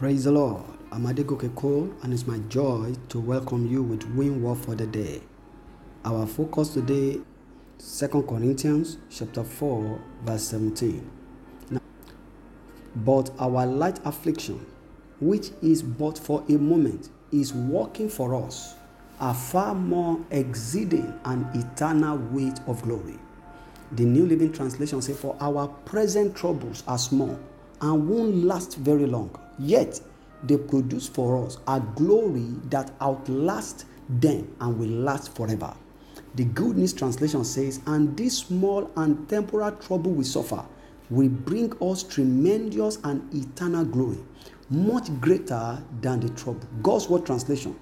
Praise the Lord. I'm Adegoke Cole, and it's my joy to welcome you with Win War for the Day. Our focus today, 2 Corinthians chapter 4, verse 17. Now, but our light affliction, which is but for a moment, is working for us a far more exceeding and eternal weight of glory. The New Living Translation says, For our present troubles are small and won't last very long. Yet they produce for us a glory that outlasts them and will last forever. The Good News Translation says, And this small and temporal trouble we suffer will bring us tremendous and eternal glory, much greater than the trouble. God's Word Translation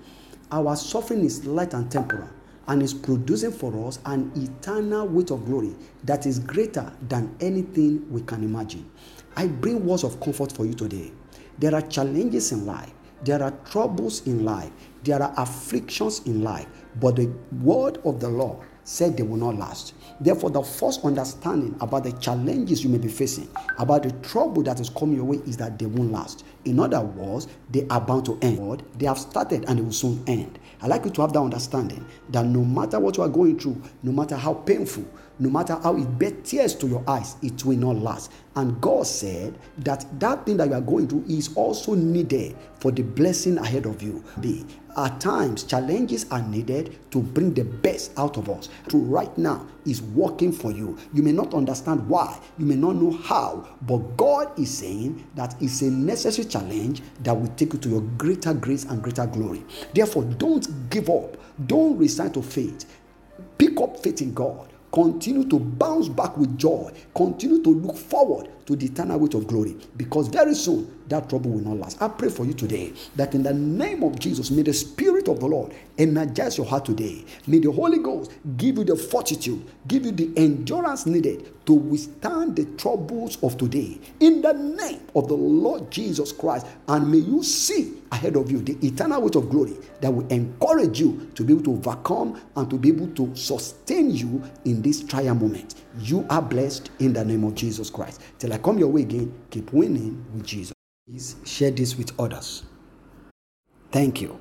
Our suffering is light and temporal and is producing for us an eternal weight of glory that is greater than anything we can imagine. I bring words of comfort for you today. There are challenges in life, there are troubles in life, there are afflictions in life, but the word of the Lord said they will not last. Therefore, the first understanding about the challenges you may be facing, about the trouble that is coming your way, is that they won't last. In other words, they are bound to end. They have started and it will soon end. I like you to have that understanding that no matter what you are going through, no matter how painful, no matter how it bears tears to your eyes, it will not last. And God said that that thing that you are going through is also needed for the blessing ahead of you. Be at times challenges are needed to bring the best out of us. To right now is working for you. You may not understand why, you may not know how, but God is saying that it's a necessary challenge that will take you to your greater grace and greater glory. Therefore, don't give up. Don't resign to faith. Pick up faith in God continue to bounce back with joy continue to look forward to the eternal weight of glory because very soon that trouble will not last i pray for you today that in the name of jesus may the spirit of the lord energize your heart today may the holy ghost give you the fortitude give you the endurance needed to withstand the troubles of today in the name of the lord jesus christ and may you see ahead of you the eternal weight of glory that will encourage you to be able to overcome and to be able to sustain you in this trial moment. You are blessed in the name of Jesus Christ. Till I come your way again, keep winning with Jesus. Please share this with others. Thank you.